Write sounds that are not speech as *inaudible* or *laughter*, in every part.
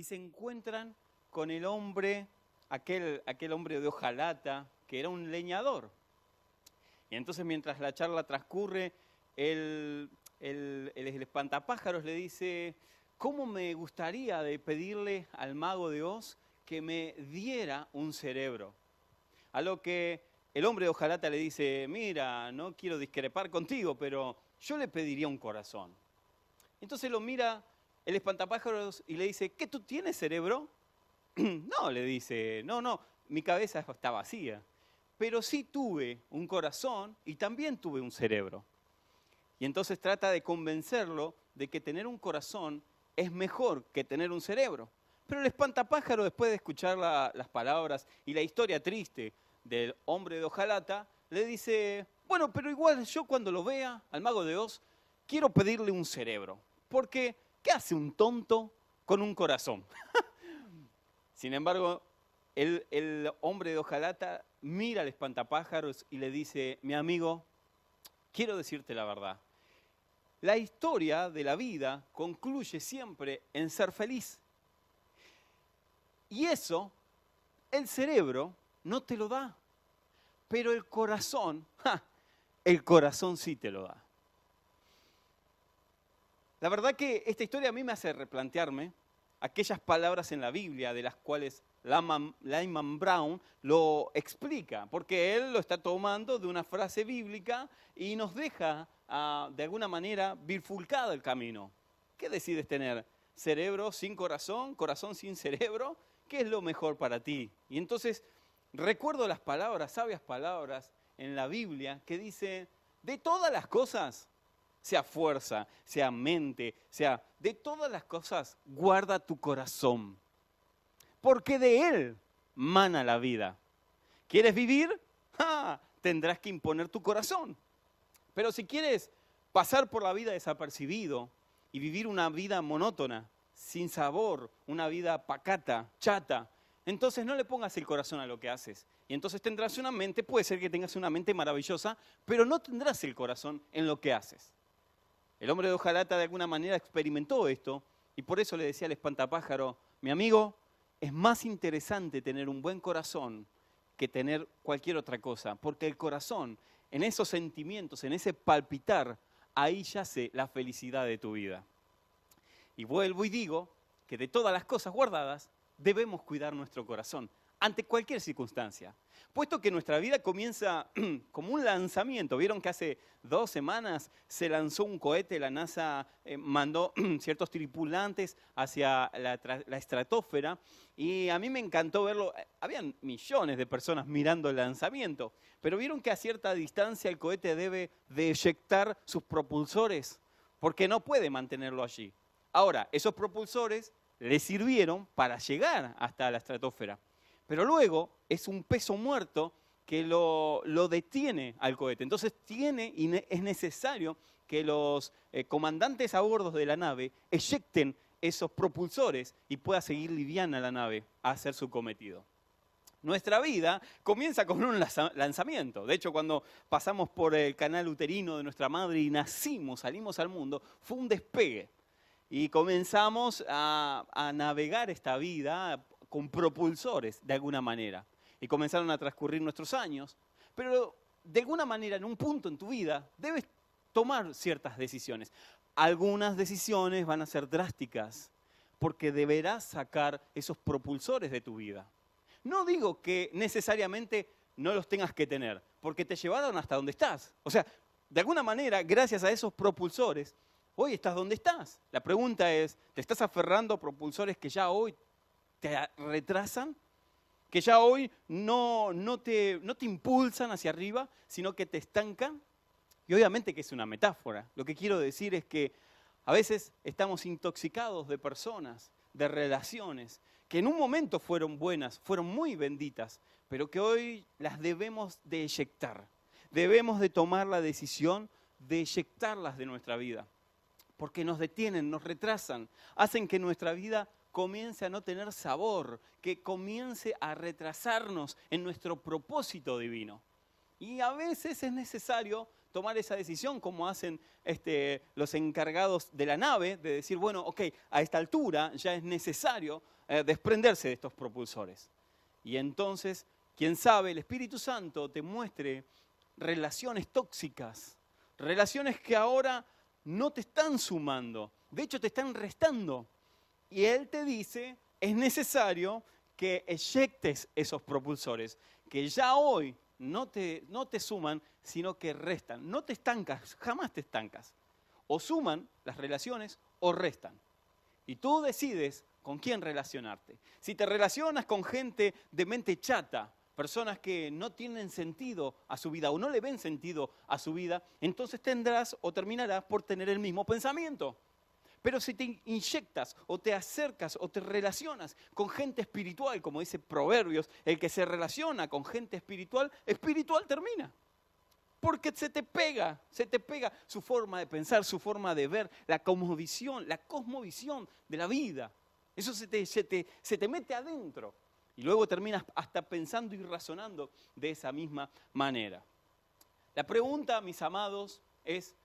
y se encuentran con el hombre, aquel, aquel hombre de hojalata, que era un leñador. Y entonces mientras la charla transcurre, el, el, el espantapájaros le dice, ¿cómo me gustaría de pedirle al mago de Oz que me diera un cerebro? A lo que el hombre de hojalata le dice, mira, no quiero discrepar contigo, pero yo le pediría un corazón. Entonces lo mira el espantapájaros y le dice, ¿qué tú tienes cerebro? *clears throat* no, le dice, no, no, mi cabeza está vacía. Pero sí tuve un corazón y también tuve un cerebro. Y entonces trata de convencerlo de que tener un corazón es mejor que tener un cerebro. Pero el espantapájaro, después de escuchar las palabras y la historia triste del hombre de hojalata, le dice, bueno, pero igual yo cuando lo vea al mago de Oz, quiero pedirle un cerebro. Porque, ¿qué hace un tonto con un corazón? *laughs* Sin embargo, el, hombre de hojalata mira al espantapájaros y le dice, mi amigo, quiero decirte la verdad. La historia de la vida concluye siempre en ser feliz. Y eso, el cerebro no te lo da. Pero el corazón, el corazón sí te lo da. La verdad que esta historia a mí me hace replantearme aquellas palabras en la Biblia de las cuales Lyman Brown lo explica, porque él lo está tomando de una frase bíblica y nos deja ah, de alguna manera bifurcado el camino. ¿Qué decides tener? ¿Cerebro sin corazón? ¿Corazón sin cerebro? ¿Qué es lo mejor para ti? Y entonces recuerdo las palabras, sabias palabras en la Biblia que dice, de todas las cosas, sea fuerza, sea mente, sea de todas las cosas, guarda tu corazón, porque de él mana la vida. ¿Quieres vivir? Tendrás que imponer tu corazón. Pero si quieres pasar por la vida desapercibido y vivir una vida monótona, sin sabor, una vida pacata, chata, entonces no le pongas el corazón a lo que haces. Y entonces tendrás una mente, puede ser que tengas una mente maravillosa, pero no tendrás el corazón en lo que haces. El hombre de hojalata de alguna manera experimentó esto y por eso le decía al espantapájaro, mi amigo, es más interesante tener un buen corazón que tener cualquier otra cosa, porque el corazón, en esos sentimientos, en ese palpitar, ahí yace la felicidad de tu vida. Y vuelvo y digo que de todas las cosas guardadas, debemos cuidar nuestro corazón ante cualquier circunstancia. Puesto que nuestra vida comienza *clears throat* como un lanzamiento, vieron que hace dos semanas se lanzó un cohete, la NASA eh, mandó *clears throat* ciertos tripulantes hacia la, estratosfera y a mí me encantó verlo, eh, habían millones de personas mirando el lanzamiento, pero vieron que a cierta distancia el cohete debe de eyectar sus propulsores porque no puede mantenerlo allí. Ahora, esos propulsores le sirvieron para llegar hasta la estratosfera. Pero luego es un peso muerto que lo, detiene al cohete. Entonces tiene y es necesario que los eh, comandantes a bordo de la nave eyecten esos propulsores y pueda seguir liviana la nave a hacer su cometido. Nuestra vida comienza con un lanzamiento. De hecho, cuando pasamos por el canal uterino de nuestra madre y nacimos, salimos al mundo, fue un despegue y comenzamos a, navegar esta vida con propulsores de alguna manera. Y comenzaron a transcurrir nuestros años, pero de alguna manera en un punto en tu vida debes tomar ciertas decisiones. Algunas decisiones van a ser drásticas porque deberás sacar esos propulsores de tu vida. No digo que necesariamente no los tengas que tener, porque te llevaron hasta donde estás. O sea, de alguna manera, gracias a esos propulsores, Hoy estás donde estás. La pregunta es, ¿te estás aferrando a propulsores que ya hoy te retrasan? ¿Que ya hoy no, no, te, no te impulsan hacia arriba, sino que te estancan? Y obviamente que es una metáfora. Lo que quiero decir es que a veces estamos intoxicados de personas, de relaciones, que en un momento fueron buenas, fueron muy benditas, pero que hoy las debemos de eyectar. Debemos de tomar la decisión de eyectarlas de nuestra vida porque nos detienen, nos retrasan, hacen que nuestra vida comience a no tener sabor, que comience a retrasarnos en nuestro propósito divino. Y a veces es necesario tomar esa decisión como hacen este, los encargados de la nave, de decir, bueno, ok, a esta altura ya es necesario eh, desprenderse de estos propulsores. Y entonces, quién sabe, el Espíritu Santo te muestre relaciones tóxicas, relaciones que ahora no te están sumando, de hecho te están restando. Y Él te dice, es necesario que eyectes esos propulsores, que ya hoy no te, no te suman, sino que restan. No te estancas, jamás te estancas. O suman las relaciones o restan. Y tú decides con quién relacionarte. Si te relacionas con gente de mente chata, personas que no tienen sentido a su vida o no le ven sentido a su vida, entonces tendrás o terminarás por tener el mismo pensamiento. Pero si te inyectas o te acercas o te relacionas con gente espiritual, como dice Proverbios, el que se relaciona con gente espiritual, espiritual termina. Porque se te pega, se te pega su forma de pensar, su forma de ver, la cosmovisión, la cosmovisión de la vida. Eso se te, se te, se te mete adentro. Y luego terminas hasta pensando y razonando de esa misma manera. La pregunta, mis amados, es,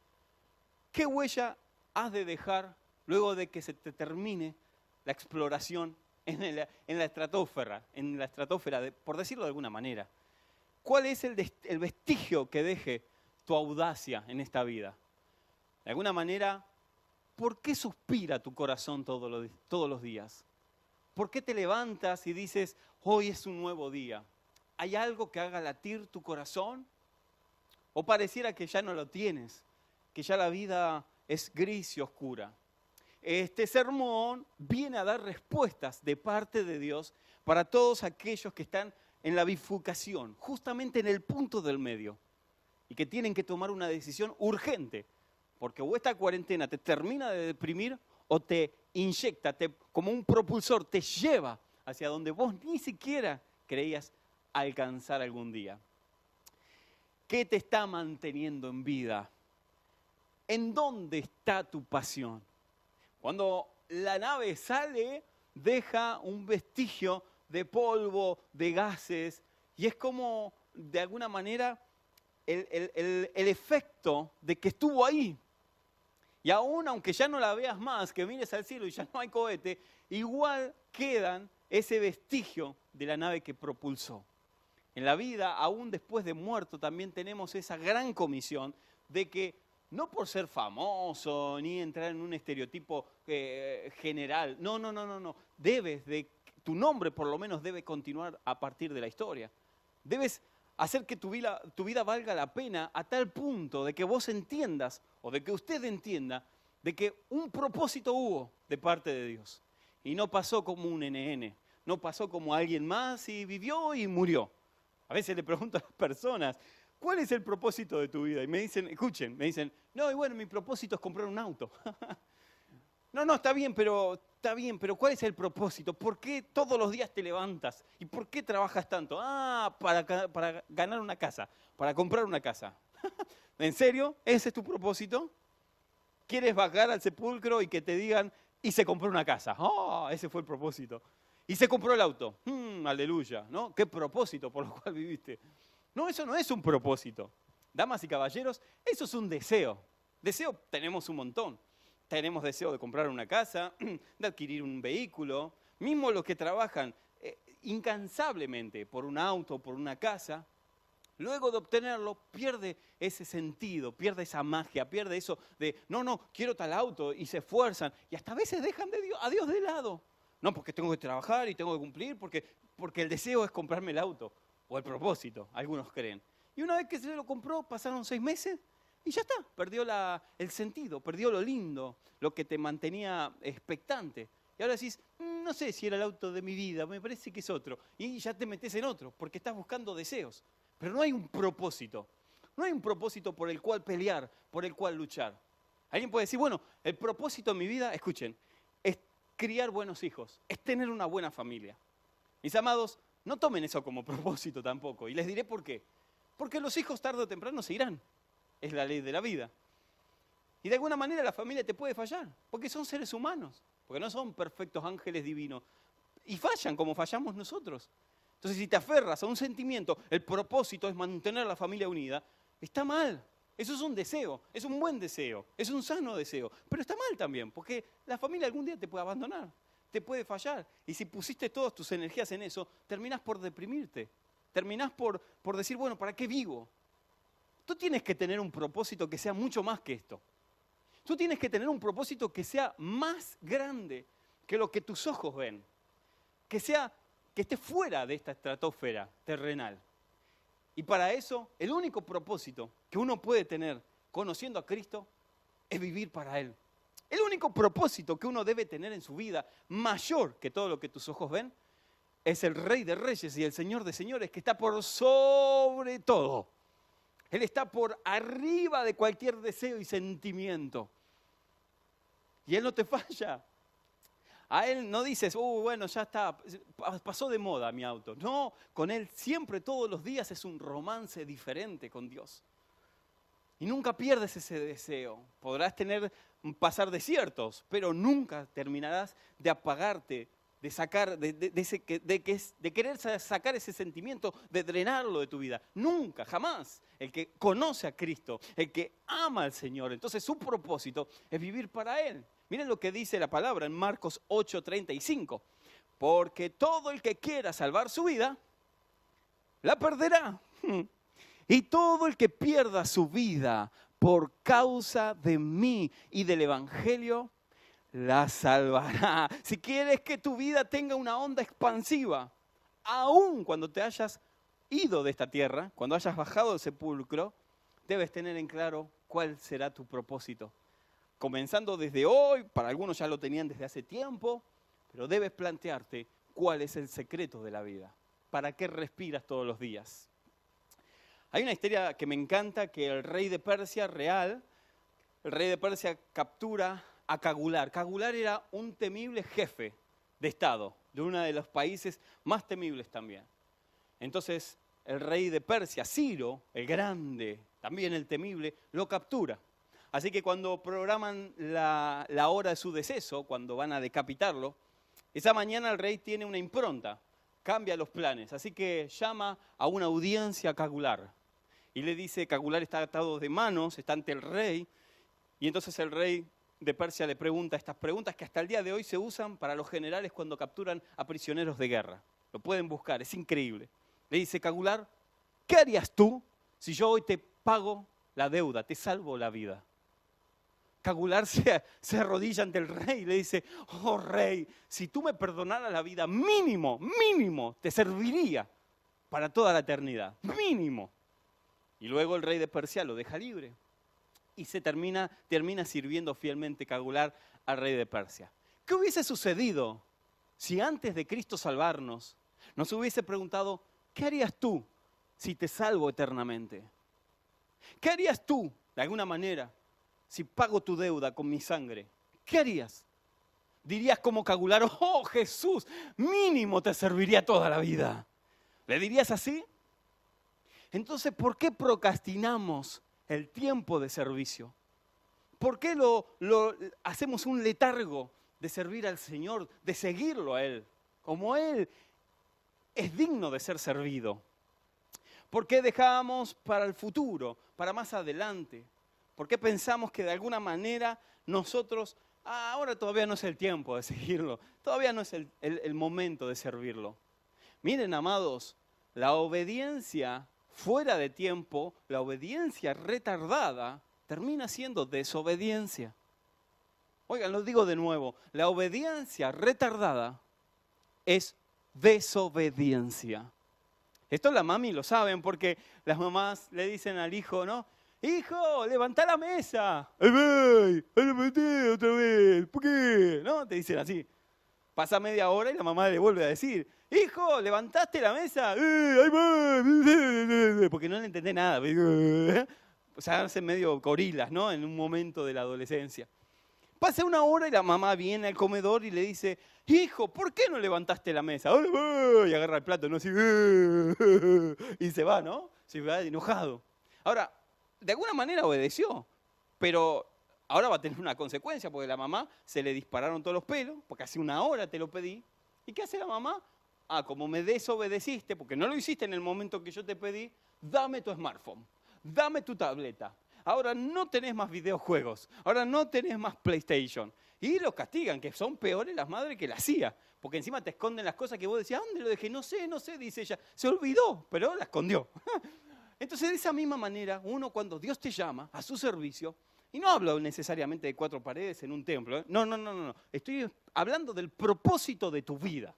¿qué huella has de dejar luego de que se te termine la exploración en la, en estratosfera, en la estratosfera por decirlo de alguna manera. ¿Cuál es el, vestigio que deje tu audacia en esta vida? De alguna manera, ¿por qué suspira tu corazón todos los días? ¿Por qué te levantas y dices, hoy es un nuevo día? ¿Hay algo que haga latir tu corazón? ¿O pareciera que ya no lo tienes, que ya la vida es gris y oscura? Este sermón viene a dar respuestas de parte de Dios para todos aquellos que están en la bifurcación, justamente en el punto del medio, y que tienen que tomar una decisión urgente, porque o esta cuarentena te termina de deprimir o te inyecta, te, como un propulsor, te lleva hacia donde vos ni siquiera creías alcanzar algún día. ¿Qué te está manteniendo en vida? ¿En dónde está tu pasión? Cuando la nave sale, deja un vestigio de polvo, de gases, y es como, de alguna manera, el, efecto de que estuvo ahí. Y aún aunque ya no la veas más, que mires al cielo y ya no hay cohete, igual quedan ese vestigio de la nave que propulsó. En la vida, aún después de muerto, también tenemos esa gran comisión de que no por ser famoso ni entrar en un estereotipo eh, general. No, no, no, no, no. Debes de, tu nombre por lo menos debe continuar a partir de la historia. Debes hacer que tu vida, tu vida valga la pena a tal punto de que vos entiendas o de que usted entienda de que un propósito hubo de parte de Dios. Y no pasó como un NN, no pasó como alguien más y vivió y murió. A veces le pregunto a las personas, ¿cuál es el propósito de tu vida? Y me dicen, escuchen, me dicen, no, y bueno, mi propósito es comprar un auto. *laughs* no, no, está bien, pero está bien, pero ¿cuál es el propósito? ¿Por qué todos los días te levantas? ¿Y por qué trabajas tanto? Ah, para, ganar una casa, para comprar una casa. *laughs* ¿En serio? ¿Ese es tu propósito? ¿Quieres bajar al sepulcro y que te digan, y se compró una casa? Oh, ese fue el propósito. Y se compró el auto. Hmm, aleluya, ¿no? ¿Qué propósito por lo cual viviste? No, eso no es un propósito. Damas y caballeros, eso es un deseo. Deseo tenemos un montón. Tenemos deseo de comprar una casa, *clears throat* de adquirir un vehículo, mismo los que trabajan eh, incansablemente por un auto, por una casa, luego de obtenerlo pierde ese sentido, pierde esa magia, pierde eso de, no, no, quiero tal auto y se esfuerzan y hasta a veces dejan de Dios, a Dios de lado. No, porque tengo que trabajar y tengo que cumplir, porque, porque el deseo es comprarme el auto o el propósito, algunos creen. Y una vez que se lo compró, pasaron seis meses y ya está, perdió el sentido, perdió lo lindo, lo que te mantenía expectante. Y ahora decís, mm, no sé si era el auto de mi vida, me parece que es otro. Y ya te metes en otro, porque estás buscando deseos. Pero no hay un propósito. No hay un propósito por el cual pelear, por el cual luchar. Alguien puede decir, bueno, el propósito de mi vida, escuchen, es criar buenos hijos, es tener una buena familia. Mis amados, no tomen eso como *laughs* propósito tampoco. Y les diré por qué. Porque los hijos tarde o temprano se irán. Es la ley de la vida. Y de alguna manera la familia te puede fallar, porque son seres humanos, porque no son perfectos ángeles divinos. Y fallan como fallamos nosotros. Entonces si te aferras a un sentimiento, el propósito es mantener la familia unida, está mal. Eso es un deseo, es un buen deseo, es un sano deseo. Pero está mal también, porque la familia algún día te puede abandonar, te puede fallar. Y si pusiste todas tus energías en eso, terminás por deprimirte. Terminás por, por decir, bueno, ¿para qué vivo? Tú tienes que tener un propósito que sea mucho más que esto. Tú tienes que tener un propósito que sea más grande que lo que tus ojos ven. Que sea que esté fuera de esta estratosfera terrenal. Y para eso, el único propósito que uno puede tener conociendo a Cristo es vivir para Él. El único propósito que uno debe tener en su vida, mayor que todo lo que tus ojos ven, es el Rey de Reyes y el Señor de Señores, que está por sobre todo. Él está por arriba de cualquier deseo y sentimiento. Y Él no te *laughs* falla. A Él no dices, uh, bueno, ya está, pasó de moda mi auto. No, con Él siempre, todos los días es un romance diferente con Dios. Y nunca pierdes ese deseo. Podrás tener, pasar desiertos, pero nunca terminarás de apagarte, de sacar, de, de, querer sacar ese sentimiento, de drenarlo de tu vida. Nunca, jamás. El que conoce a Cristo, el que ama al Señor, entonces su propósito es vivir para Él. Miren lo que dice la palabra en Marcos 8:35. Porque todo el que quiera salvar su vida, la perderá. Y todo el que pierda su vida por causa de mí y del Evangelio, la salvará. *laughs* Si quieres que tu vida tenga una onda expansiva, aun cuando te hayas ido de esta tierra, cuando hayas bajado del sepulcro, debes tener en claro cuál será tu propósito. Comenzando desde hoy, para algunos ya lo tenían desde hace tiempo, pero debes plantearte cuál es el secreto de la vida. ¿Para qué respiras todos los días? Hay una historia que me encanta, que el rey de Persia real, el rey de Persia captura a Cagular. Cagular era un temible jefe de Estado, de uno de los países más temibles también. Entonces el rey de Persia, Ciro, el grande, también el temible, lo captura. Así que cuando programan la, hora de su deceso, cuando van a decapitarlo, esa mañana el rey tiene una impronta, cambia los planes. Así que llama a una audiencia Cagular y le dice, Cagular está atado de manos, está ante el rey, y entonces el rey de Persia le pregunta estas preguntas que hasta el día de hoy se usan para los generales cuando capturan a prisioneros de guerra. Lo pueden buscar, es increíble. Le dice Cagular, ¿qué harías tú si yo hoy te pago la deuda, te salvo la vida? Cagular *laughs* se, se, arrodilla ante el rey y le dice, oh rey, si tú me perdonaras la vida, mínimo, mínimo, te serviría para toda la eternidad, mínimo. Y luego el rey de Persia lo deja libre. Y se termina, termina sirviendo fielmente Cagular al rey de Persia. ¿Qué hubiese sucedido si antes de Cristo salvarnos nos hubiese preguntado, ¿qué harías tú si te salvo eternamente? ¿Qué harías tú, de alguna manera, si pago tu deuda con mi sangre? ¿Qué harías? Dirías como Cagular, oh Jesús, mínimo te serviría toda la vida. ¿Le dirías así? Entonces, ¿por qué procrastinamos el tiempo de servicio? ¿Por qué lo, hacemos un letargo de servir al Señor, de seguirlo a Él? Como Él es digno de ser servido. ¿Por qué dejamos para el futuro, para más adelante? ¿Por qué pensamos que de alguna manera nosotros, ah, ahora todavía no es el tiempo de seguirlo, todavía no es el momento de servirlo? Miren, amados, la obediencia fuera de tiempo, la obediencia retardada termina siendo desobediencia. Oigan, lo digo de nuevo, la obediencia retardada es desobediencia. Esto la mami lo saben porque las mamás le dicen al hijo, ¿no? Hijo, levanta la mesa. ¡Ay, levanté otra vez! ¿Por qué? ¿No? Te dicen así. Pasa media hora y la mamá le vuelve a decir, hijo, ¿levantaste la mesa? Eh, *laughs* Porque no le entendé nada. *laughs* O sea, hacen medio gorilas, ¿no? En un momento de la adolescencia. Pasa una hora y la mamá viene al comedor y le dice, hijo, ¿por qué no levantaste la mesa? Y agarra el plato, ¿no? Así, *laughs* y se va, ¿no? Se va enojado. Ahora, de alguna manera obedeció, pero ahora va a tener una consecuencia, porque la mamá se le dispararon todos los pelos, porque hace una hora te lo pedí. ¿Y qué hace la mamá? Ah, como me desobedeciste, porque no lo hiciste en el momento que yo te pedí, dame tu smartphone, dame tu tableta, ahora no tenés más videojuegos, ahora no tenés más PlayStation. Y los castigan, que son peores las madres que la hacía, porque encima te esconden las cosas que vos decías, ¿dónde lo dejé? No sé, no sé, dice ella. Se olvidó, pero la escondió. *laughs* Entonces, de esa misma manera, uno cuando Dios te llama a su servicio, y no hablo necesariamente de cuatro paredes en un templo, ¿eh? no, no, no, no, estoy hablando del propósito de tu vida.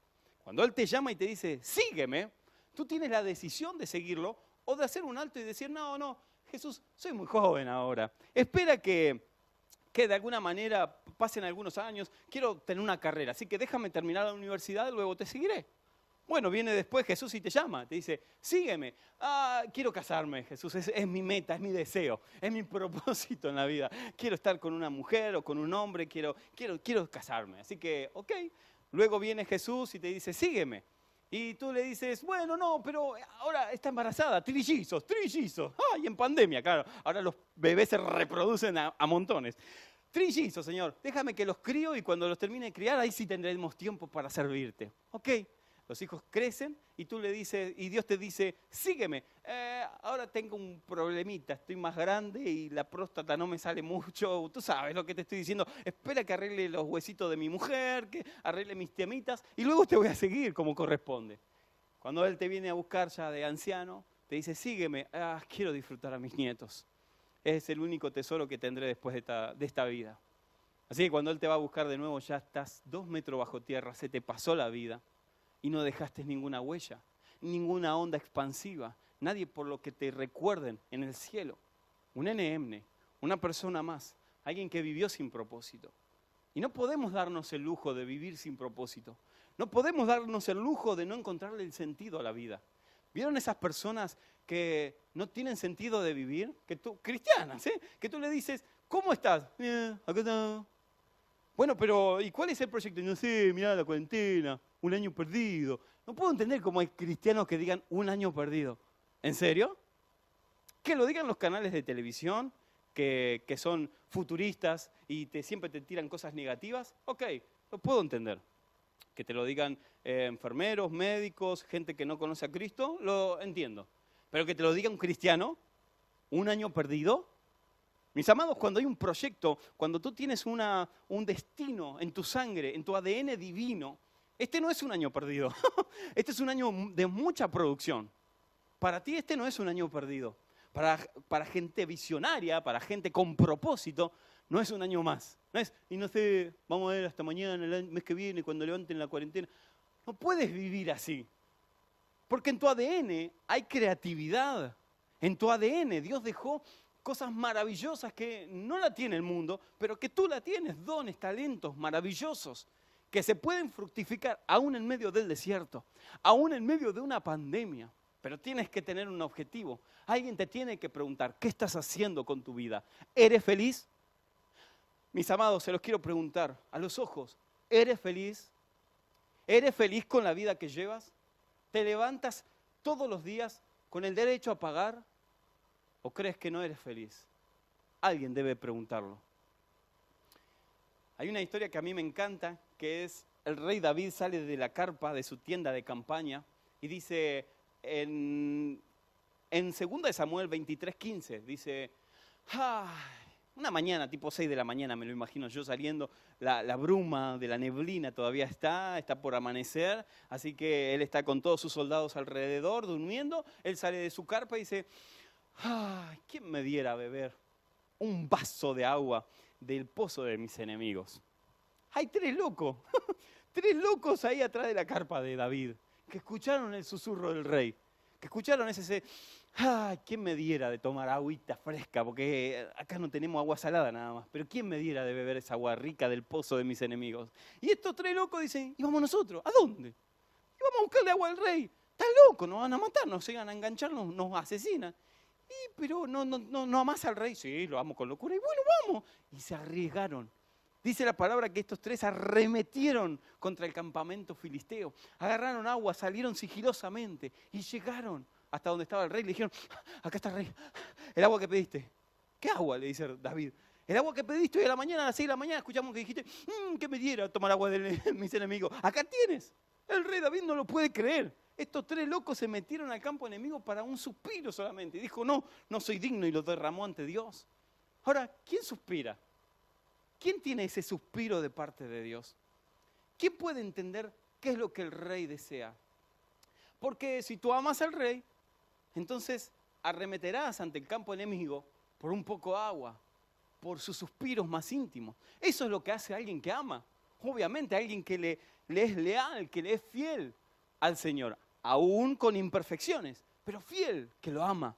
Cuando Él te llama y te dice, sígueme, tú tienes la decisión de seguirlo o de hacer un alto y decir, no, no, Jesús, soy muy joven ahora. Espera que, que de alguna manera pasen algunos años, quiero tener una carrera, así que déjame terminar la universidad luego te seguiré. Bueno, viene después Jesús y te llama, te dice, sígueme. Ah, quiero casarme, Jesús, es, mi meta, es mi deseo, es mi *laughs* propósito en la vida. Quiero estar con una mujer o con un hombre, quiero, quiero, quiero casarme. Así que, ok. Luego viene Jesús y te dice, sígueme. Y tú le dices, bueno, no, pero ahora está embarazada, trillizos, trillizos. Ay, en pandemia, claro. Ahora los bebés se reproducen a, a montones. Trillizos, Señor, déjame que los crío y cuando los termine de criar, ahí sí tendremos tiempo para servirte. Ok, los hijos crecen y tú le dices, y Dios te dice, sígueme. Eh, ahora tengo un problemita, estoy más grande y la próstata no me sale mucho. Tú sabes lo que te estoy diciendo. Espera que arregle los huesitos de mi mujer, que arregle mis temitas y luego te voy a seguir como corresponde. Cuando Él te viene a buscar ya de anciano, te dice, sígueme. Ah, quiero disfrutar a mis nietos. Es el único tesoro que tendré después de esta, de esta vida. Así que cuando Él te va a buscar de nuevo, ya estás dos metros bajo tierra, se te pasó la vida y no dejaste ninguna huella, ninguna onda expansiva, nadie por lo que te recuerden en el cielo. Un NM, una persona más, alguien que vivió sin propósito. Y no podemos darnos el lujo de vivir sin propósito. No podemos darnos el lujo de no encontrarle el sentido a la vida. ¿Vieron esas personas que no tienen sentido de vivir? Que tú, cristianas, ¿eh? Que tú le dices, ¿cómo estás? Eh, acá está. Bueno, pero ¿y cuál es el proyecto? No sé, mira la cuarentena un año perdido. No puedo entender cómo hay cristianos que digan un año perdido. ¿En serio? Que lo digan los canales de televisión, que, son futuristas y te, siempre te tiran cosas negativas. Ok, lo puedo entender. Que te lo digan eh, enfermeros, médicos, gente que no conoce a Cristo, lo entiendo. Pero que te lo diga un cristiano, un año perdido. Mis amados, cuando hay un proyecto, cuando tú tienes una, un destino en tu sangre, en tu ADN divino, este no es un año perdido. *laughs* Este es un año de mucha producción. Para ti este no es un año perdido. Para, para gente visionaria, para gente con propósito, no es un año más. No es, y no sé, vamos a ver hasta mañana, el mes que viene, cuando levanten la cuarentena. No puedes vivir así. Porque en tu ADN hay creatividad. En tu ADN Dios dejó cosas maravillosas que no la tiene el mundo, pero que tú la tienes, dones, talentos maravillosos que se pueden fructificar aún en medio del desierto, aún en medio de una pandemia. Pero tienes que tener un objetivo. Alguien te tiene que preguntar, ¿qué estás haciendo con tu vida? ¿Eres feliz? Mis amados, se los quiero preguntar a los ojos, ¿eres feliz? ¿Eres feliz con la vida que llevas? ¿Te levantas todos los días con el derecho a pagar? ¿O crees que no eres feliz? Alguien debe preguntarlo. Hay una historia que a mí me encanta, que es el rey David sale de la carpa de su tienda de campaña y dice en, en 2 Samuel 23:15, dice, una mañana, tipo 6 de la mañana, me lo imagino yo saliendo, la, la, bruma de la neblina todavía está, está por amanecer, así que él está con todos sus soldados alrededor, durmiendo, él sale de su carpa y dice, ¿quién me diera a beber un vaso de agua del pozo de mis enemigos? Hay tres locos, *laughs* tres locos ahí atrás de la carpa de David, que escucharon el susurro del rey, que escucharon ese, ¡ay, quién me diera de tomar agüita fresca! Porque acá no tenemos agua salada nada más, pero ¿quién me diera de beber esa agua rica del pozo de mis enemigos? Y estos tres locos dicen, ¿y vamos nosotros? ¿A dónde? Y vamos a buscarle agua al rey. Está loco, nos van a matar, nos llegan a engancharnos, nos asesinan. Pero no, no, no, no al rey. Sí, lo amo con locura. Y bueno, vamos. Y se arriesgaron. Dice la palabra que estos tres arremetieron contra el campamento filisteo, agarraron agua, salieron sigilosamente y llegaron hasta donde estaba el rey. Le dijeron, acá está el rey, el agua que pediste. ¿Qué agua? Le dice David. El agua que pediste hoy a la mañana, a las seis de la mañana, escuchamos que dijiste, mm, que me diera tomar agua de *laughs* mis enemigos. Acá tienes. El rey David no lo puede creer. Estos tres locos se metieron al campo enemigo para un suspiro solamente. Y dijo, no, no soy digno y lo derramó ante Dios. Ahora, ¿quién suspira? ¿Quién tiene ese suspiro de parte de Dios? ¿Quién puede entender qué es lo que el rey desea? Porque si tú amas al rey, entonces arremeterás ante el campo enemigo por un poco de agua, por sus suspiros más íntimos. Eso es lo que hace alguien que ama. Obviamente, alguien que le, le es leal, que le es fiel al Señor, aún con imperfecciones, pero fiel, que lo ama.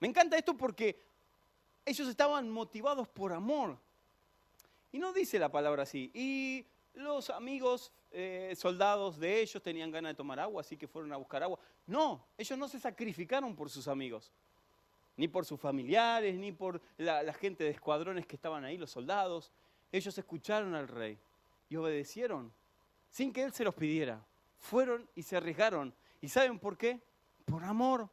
Me encanta esto porque ellos estaban motivados por amor. No dice la palabra así. Y los amigos eh, soldados de ellos tenían ganas de tomar agua, así que fueron a buscar agua. No, ellos no se sacrificaron por sus amigos, ni por sus familiares, ni por la, gente de escuadrones que estaban ahí, los soldados. Ellos escucharon al rey y obedecieron, sin que él se los pidiera. Fueron y se arriesgaron. ¿Y saben por qué? Por amor.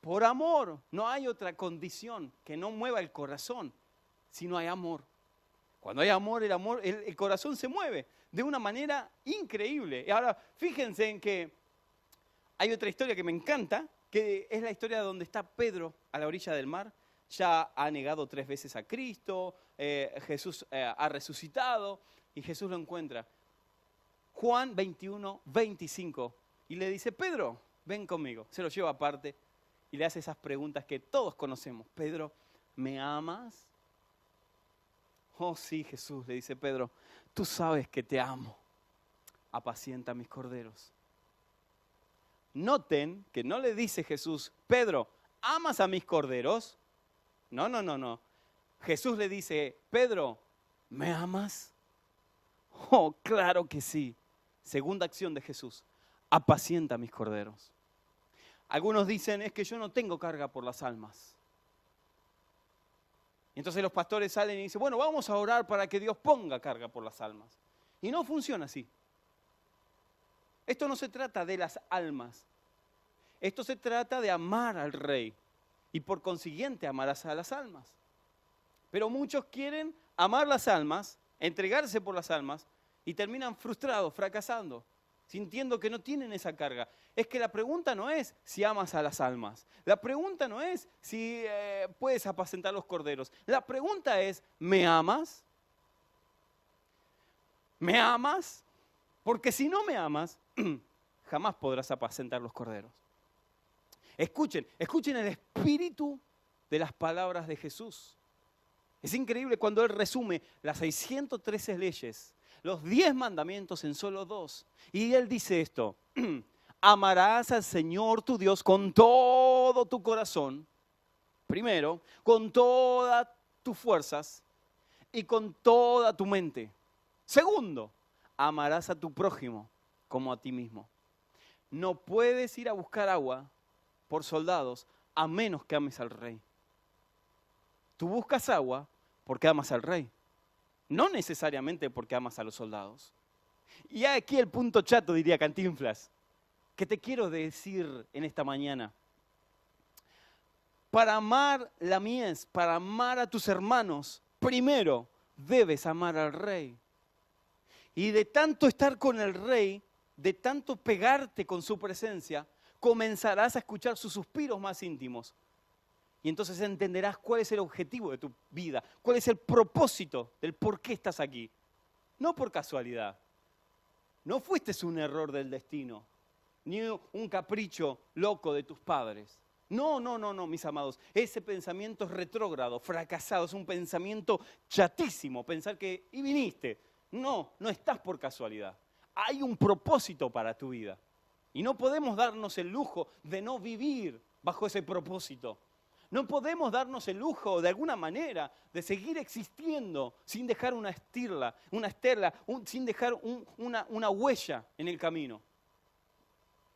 Por amor. No hay otra condición que no mueva el corazón si no hay amor. Cuando hay amor, el amor, el, corazón se mueve de una manera increíble. Y ahora, fíjense en que hay otra historia que me encanta, que es la historia donde está Pedro a la orilla del mar. Ya ha negado tres veces a Cristo, eh, Jesús eh, ha resucitado y Jesús lo encuentra. Juan 21, 25. Y le dice, Pedro, ven conmigo. Se lo lleva aparte y le hace esas preguntas que todos conocemos. Pedro, ¿me amas? Oh sí, Jesús, le dice Pedro, tú sabes que te amo. Apacienta mis corderos. Noten que no le dice Jesús, Pedro, ¿amas a mis corderos? No, no, no, no. Jesús le dice, Pedro, ¿me amas? Oh, claro que sí. Segunda acción de Jesús, apacienta mis corderos. Algunos dicen, es que yo no tengo carga por las almas. Y entonces los pastores salen y dicen, bueno, vamos a orar para que Dios ponga carga por las almas. Y no funciona así. Esto no se trata de las almas. Esto se trata de amar al rey. Y por consiguiente amarás a las almas. Pero muchos quieren amar las almas, entregarse por las almas, y terminan frustrados, fracasando sintiendo que no tienen esa carga. Es que la pregunta no es si amas a las almas. La pregunta no es si eh, puedes apacentar los corderos. La pregunta es, ¿me amas? ¿Me amas? Porque si no me amas, *clears throat* jamás podrás apacentar los corderos. Escuchen, escuchen el espíritu de las palabras de Jesús. Es increíble cuando Él resume las 613 leyes los diez mandamientos en solo dos. Y él dice esto, *clears throat* amarás al Señor tu Dios con todo tu corazón, primero, con todas tus fuerzas y con toda tu mente. Segundo, amarás a tu prójimo como a ti mismo. No puedes ir a buscar agua por soldados a menos que ames al rey. Tú buscas agua porque amas al rey no necesariamente porque amas a los soldados. Y aquí el punto chato, diría Cantinflas, que te quiero decir en esta mañana. Para amar la mies, para amar a tus hermanos, primero debes amar al rey. Y de tanto estar con el rey, de tanto pegarte con su presencia, comenzarás a escuchar sus suspiros más íntimos. Y entonces entenderás cuál es el objetivo de tu vida, cuál es el propósito del por qué estás aquí. No por casualidad. No fuiste un error del destino, ni un capricho loco de tus padres. No, no, no, no, mis amados. Ese pensamiento es retrógrado, fracasado, es un pensamiento chatísimo. Pensar que, y viniste. No, no estás por casualidad. Hay un propósito para tu vida. Y no podemos darnos el lujo de no vivir bajo ese propósito. No podemos darnos el lujo, de alguna manera, de seguir existiendo sin dejar una estirla, una esterla, sin dejar una, una huella en el camino.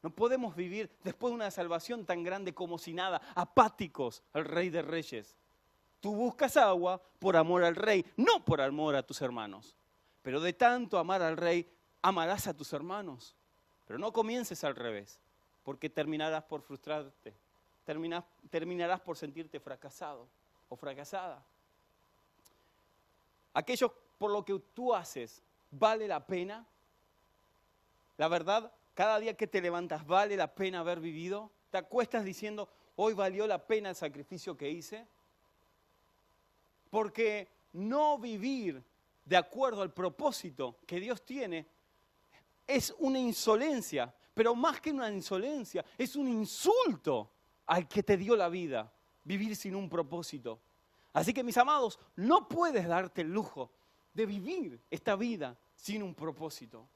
No podemos vivir después de una salvación tan grande como si nada, apáticos al Rey de Reyes. Tú buscas agua por amor al Rey, no por amor a tus hermanos. Pero de tanto amar al Rey, amarás a tus hermanos. Pero no comiences al revés, porque terminarás por frustrarte terminarás por sentirte fracasado o fracasada. Aquello por lo que tú haces, ¿vale la pena? La verdad, cada día que te levantas, ¿vale la pena haber vivido? ¿Te acuestas diciendo, hoy valió la pena el sacrificio que hice? Porque no vivir de acuerdo al propósito que Dios tiene es una insolencia, pero más que una insolencia, es un insulto al que te dio la vida, vivir sin un propósito. Así que mis amados, no puedes darte el lujo de vivir esta vida sin un propósito,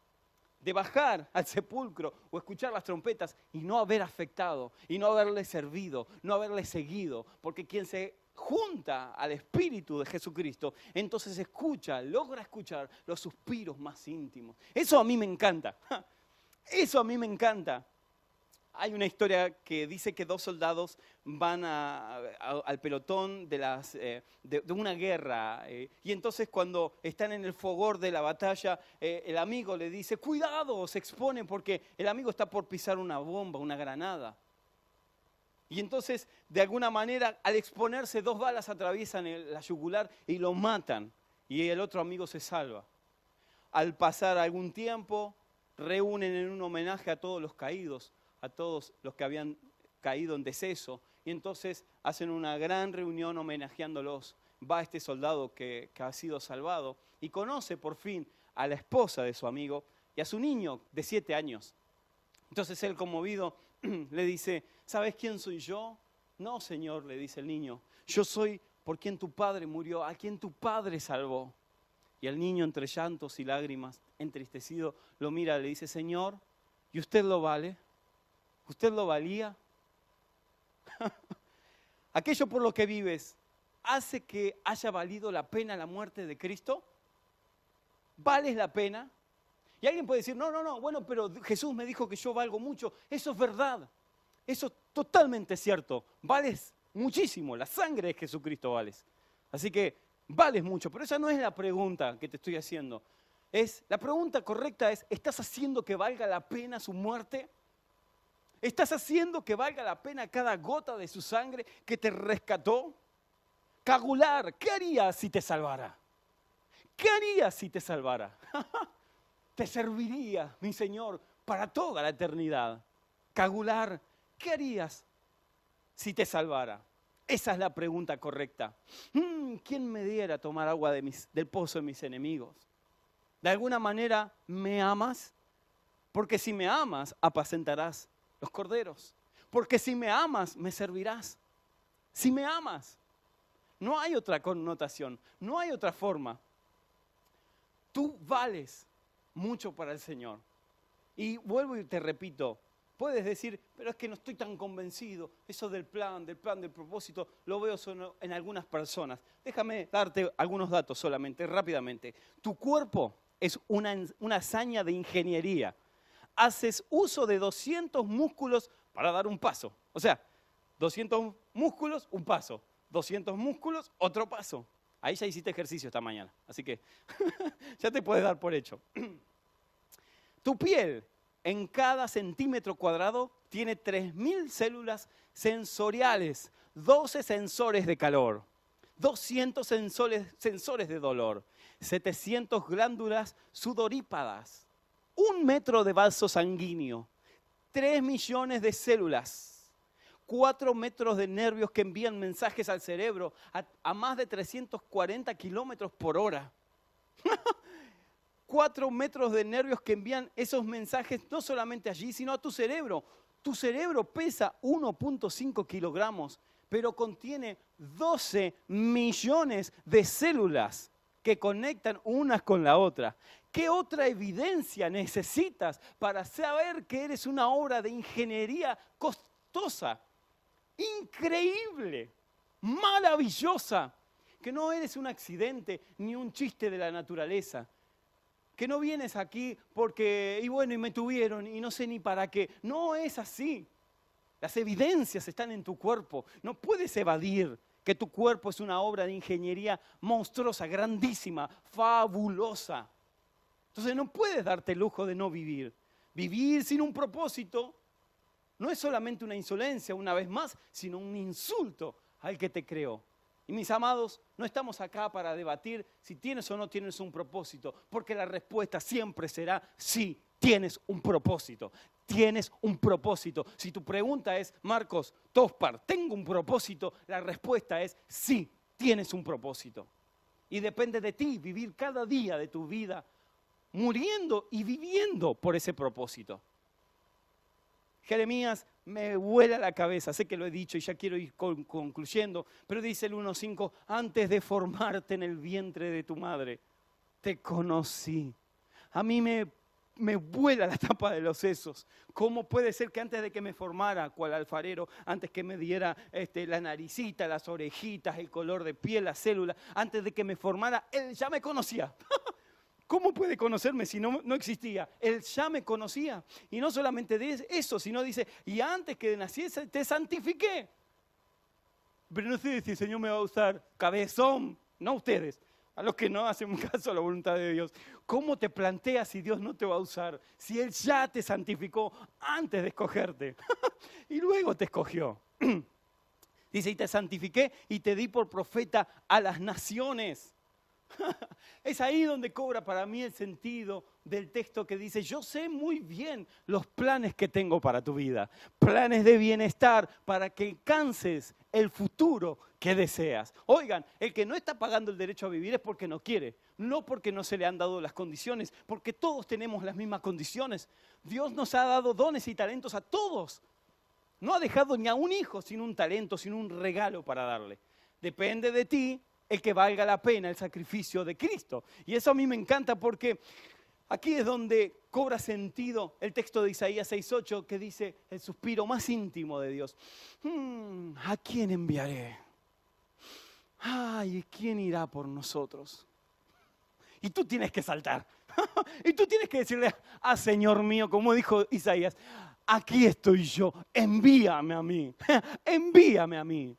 de bajar al sepulcro o escuchar las trompetas y no haber afectado, y no haberle servido, no haberle seguido, porque quien se junta al Espíritu de Jesucristo, entonces escucha, logra escuchar los suspiros más íntimos. Eso a mí me encanta. *laughs* Eso a mí me encanta. Hay una historia que dice que dos soldados van al pelotón de, eh, una guerra eh, y entonces cuando están en el fogor de la batalla, eh, el amigo le dice, cuidado, se expone porque el amigo está por pisar una bomba, una granada. Y entonces, de alguna manera, al exponerse, dos balas atraviesan la yugular y lo matan. Y el otro amigo se salva. Al pasar algún tiempo, reúnen en un homenaje a todos los caídos, a todos los que habían caído en deceso. Y entonces hacen una gran reunión homenajeándolos. Va este soldado que, ha sido salvado y conoce por fin a la esposa de su amigo y a su niño de siete años. Entonces él, conmovido, *clears throat* le dice, ¿sabes quién soy yo? No, Señor, le dice el niño, yo soy por quien tu padre murió, a quien tu padre salvó. Y el niño, entre llantos y lágrimas, entristecido, lo mira le dice, Señor, ¿y usted lo vale? ¿Usted lo valía? *laughs* ¿Aquello por lo que vives hace que haya valido la pena la muerte de Cristo? ¿Vales la pena? Y alguien puede decir, no, no, no, bueno, pero Jesús me dijo que yo valgo mucho. Eso es verdad. Eso es totalmente cierto. Vales muchísimo. La sangre de Jesucristo vales. Así que vales mucho. Pero esa no es la pregunta que te estoy haciendo. Es, la pregunta correcta es, ¿estás haciendo que valga la pena su muerte? ¿Estás haciendo que valga la pena cada gota de su sangre que te rescató? Cagular, ¿qué harías si te salvara? ¿Qué harías si te salvara? *laughs* te serviría, mi Señor, para toda la eternidad. Cagular, ¿qué harías si te salvara? Esa es la pregunta correcta. Mm, ¿Quién me diera tomar agua del pozo de mis enemigos? De alguna manera, ¿me amas? Porque si me amas, apacentarás los corderos. Porque si me amas, me servirás. Si me amas. No hay otra connotación, no hay otra forma. Tú vales mucho para el Señor. Y vuelvo y te repito, puedes decir, pero es que no estoy tan convencido, eso del plan, del plan, del propósito, lo veo solo en algunas personas. Déjame darte algunos datos solamente, rápidamente. Tu cuerpo es una, una hazaña de ingeniería. Haces uso de 200 músculos para dar un paso. O sea, 200 músculos, un paso. 200 músculos, otro paso. Ahí ya hiciste ejercicio esta mañana, así que *laughs* ya te puedes dar por hecho. *clears throat* tu piel en cada centímetro cuadrado tiene 3.000 células sensoriales, 12 sensores de calor, 200 sensores, sensores de dolor, 700 glándulas sudorípadas, un metro de vaso sanguíneo, 3 millones de células 4 metros de nervios que envían mensajes al cerebro a, más de 340 kilómetros por hora. *laughs* 4 metros de nervios que envían esos mensajes no solamente allí, sino a tu cerebro. Tu cerebro pesa 1.5 kilogramos, pero contiene 12 millones de células que conectan unas con la otra. ¿Qué otra evidencia necesitas para saber que eres una obra de ingeniería costosa? increíble, maravillosa, que no eres un accidente ni un chiste de la naturaleza, que no vienes aquí porque, y bueno, y me tuvieron y no sé ni para qué. No es así. Las evidencias están en tu cuerpo. No puedes evadir que tu cuerpo es una obra de ingeniería monstruosa, grandísima, fabulosa. Entonces no puedes darte el lujo de no vivir. Vivir sin un propósito no es solamente una insolencia, una vez más, sino un insulto al que te creó. Y mis amados, no estamos acá para debatir si tienes o no tienes un propósito, porque la respuesta siempre será sí, tienes un propósito. Tienes un propósito. Si tu pregunta es, Marcos Tospar, ¿tengo un propósito? La respuesta es sí, tienes un propósito. Y depende de ti vivir cada día de tu vida muriendo y viviendo por ese propósito. Jeremías me vuela la cabeza, sé que lo he dicho y ya quiero ir concluyendo, pero dice el 1.5, antes de formarte en el vientre de tu madre, te conocí. A mí me, me vuela la tapa de los sesos. ¿Cómo puede ser que antes de que me formara, cual alfarero, antes que me diera este, la naricita, las orejitas, el color de piel, la célula, antes de que me formara, él ya me conocía? *laughs* ¿Cómo puede conocerme si no, no existía? Él ya me conocía. Y no solamente de eso, sino dice, y antes que naciese te santifiqué. Pero no sé si el Señor me va a usar cabezón, no ustedes, a los que no hacen *laughs* caso a la voluntad de Dios. ¿Cómo te planteas si Dios no te va a usar? Si Él ya te santificó antes de escogerte *laughs* y luego te escogió. *clears throat* Dice, y te santifiqué y te di por profeta a las naciones. *laughs* Es ahí donde cobra para mí el sentido del texto que dice, yo sé muy bien los planes que tengo para tu vida, planes de bienestar para que alcances el futuro que deseas. Oigan, el que no está pagando el derecho a vivir es porque no quiere, no porque no se le han dado las condiciones, porque todos tenemos las mismas condiciones. Dios nos ha dado dones y talentos a todos. No ha dejado ni a un hijo sin un talento, sin un regalo para darle. Depende de ti el que valga la pena el sacrificio de Cristo. Y eso a mí me encanta porque aquí es donde cobra sentido el texto de Isaías 6.8 que dice el suspiro más íntimo de Dios. Hmm, ¿A quién enviaré? Ay, ¿quién irá por nosotros? Y tú tienes que saltar. *laughs* y tú tienes que decirle, ah, Señor mío, como dijo Isaías, aquí estoy yo, envíame a mí, *laughs* envíame a mí.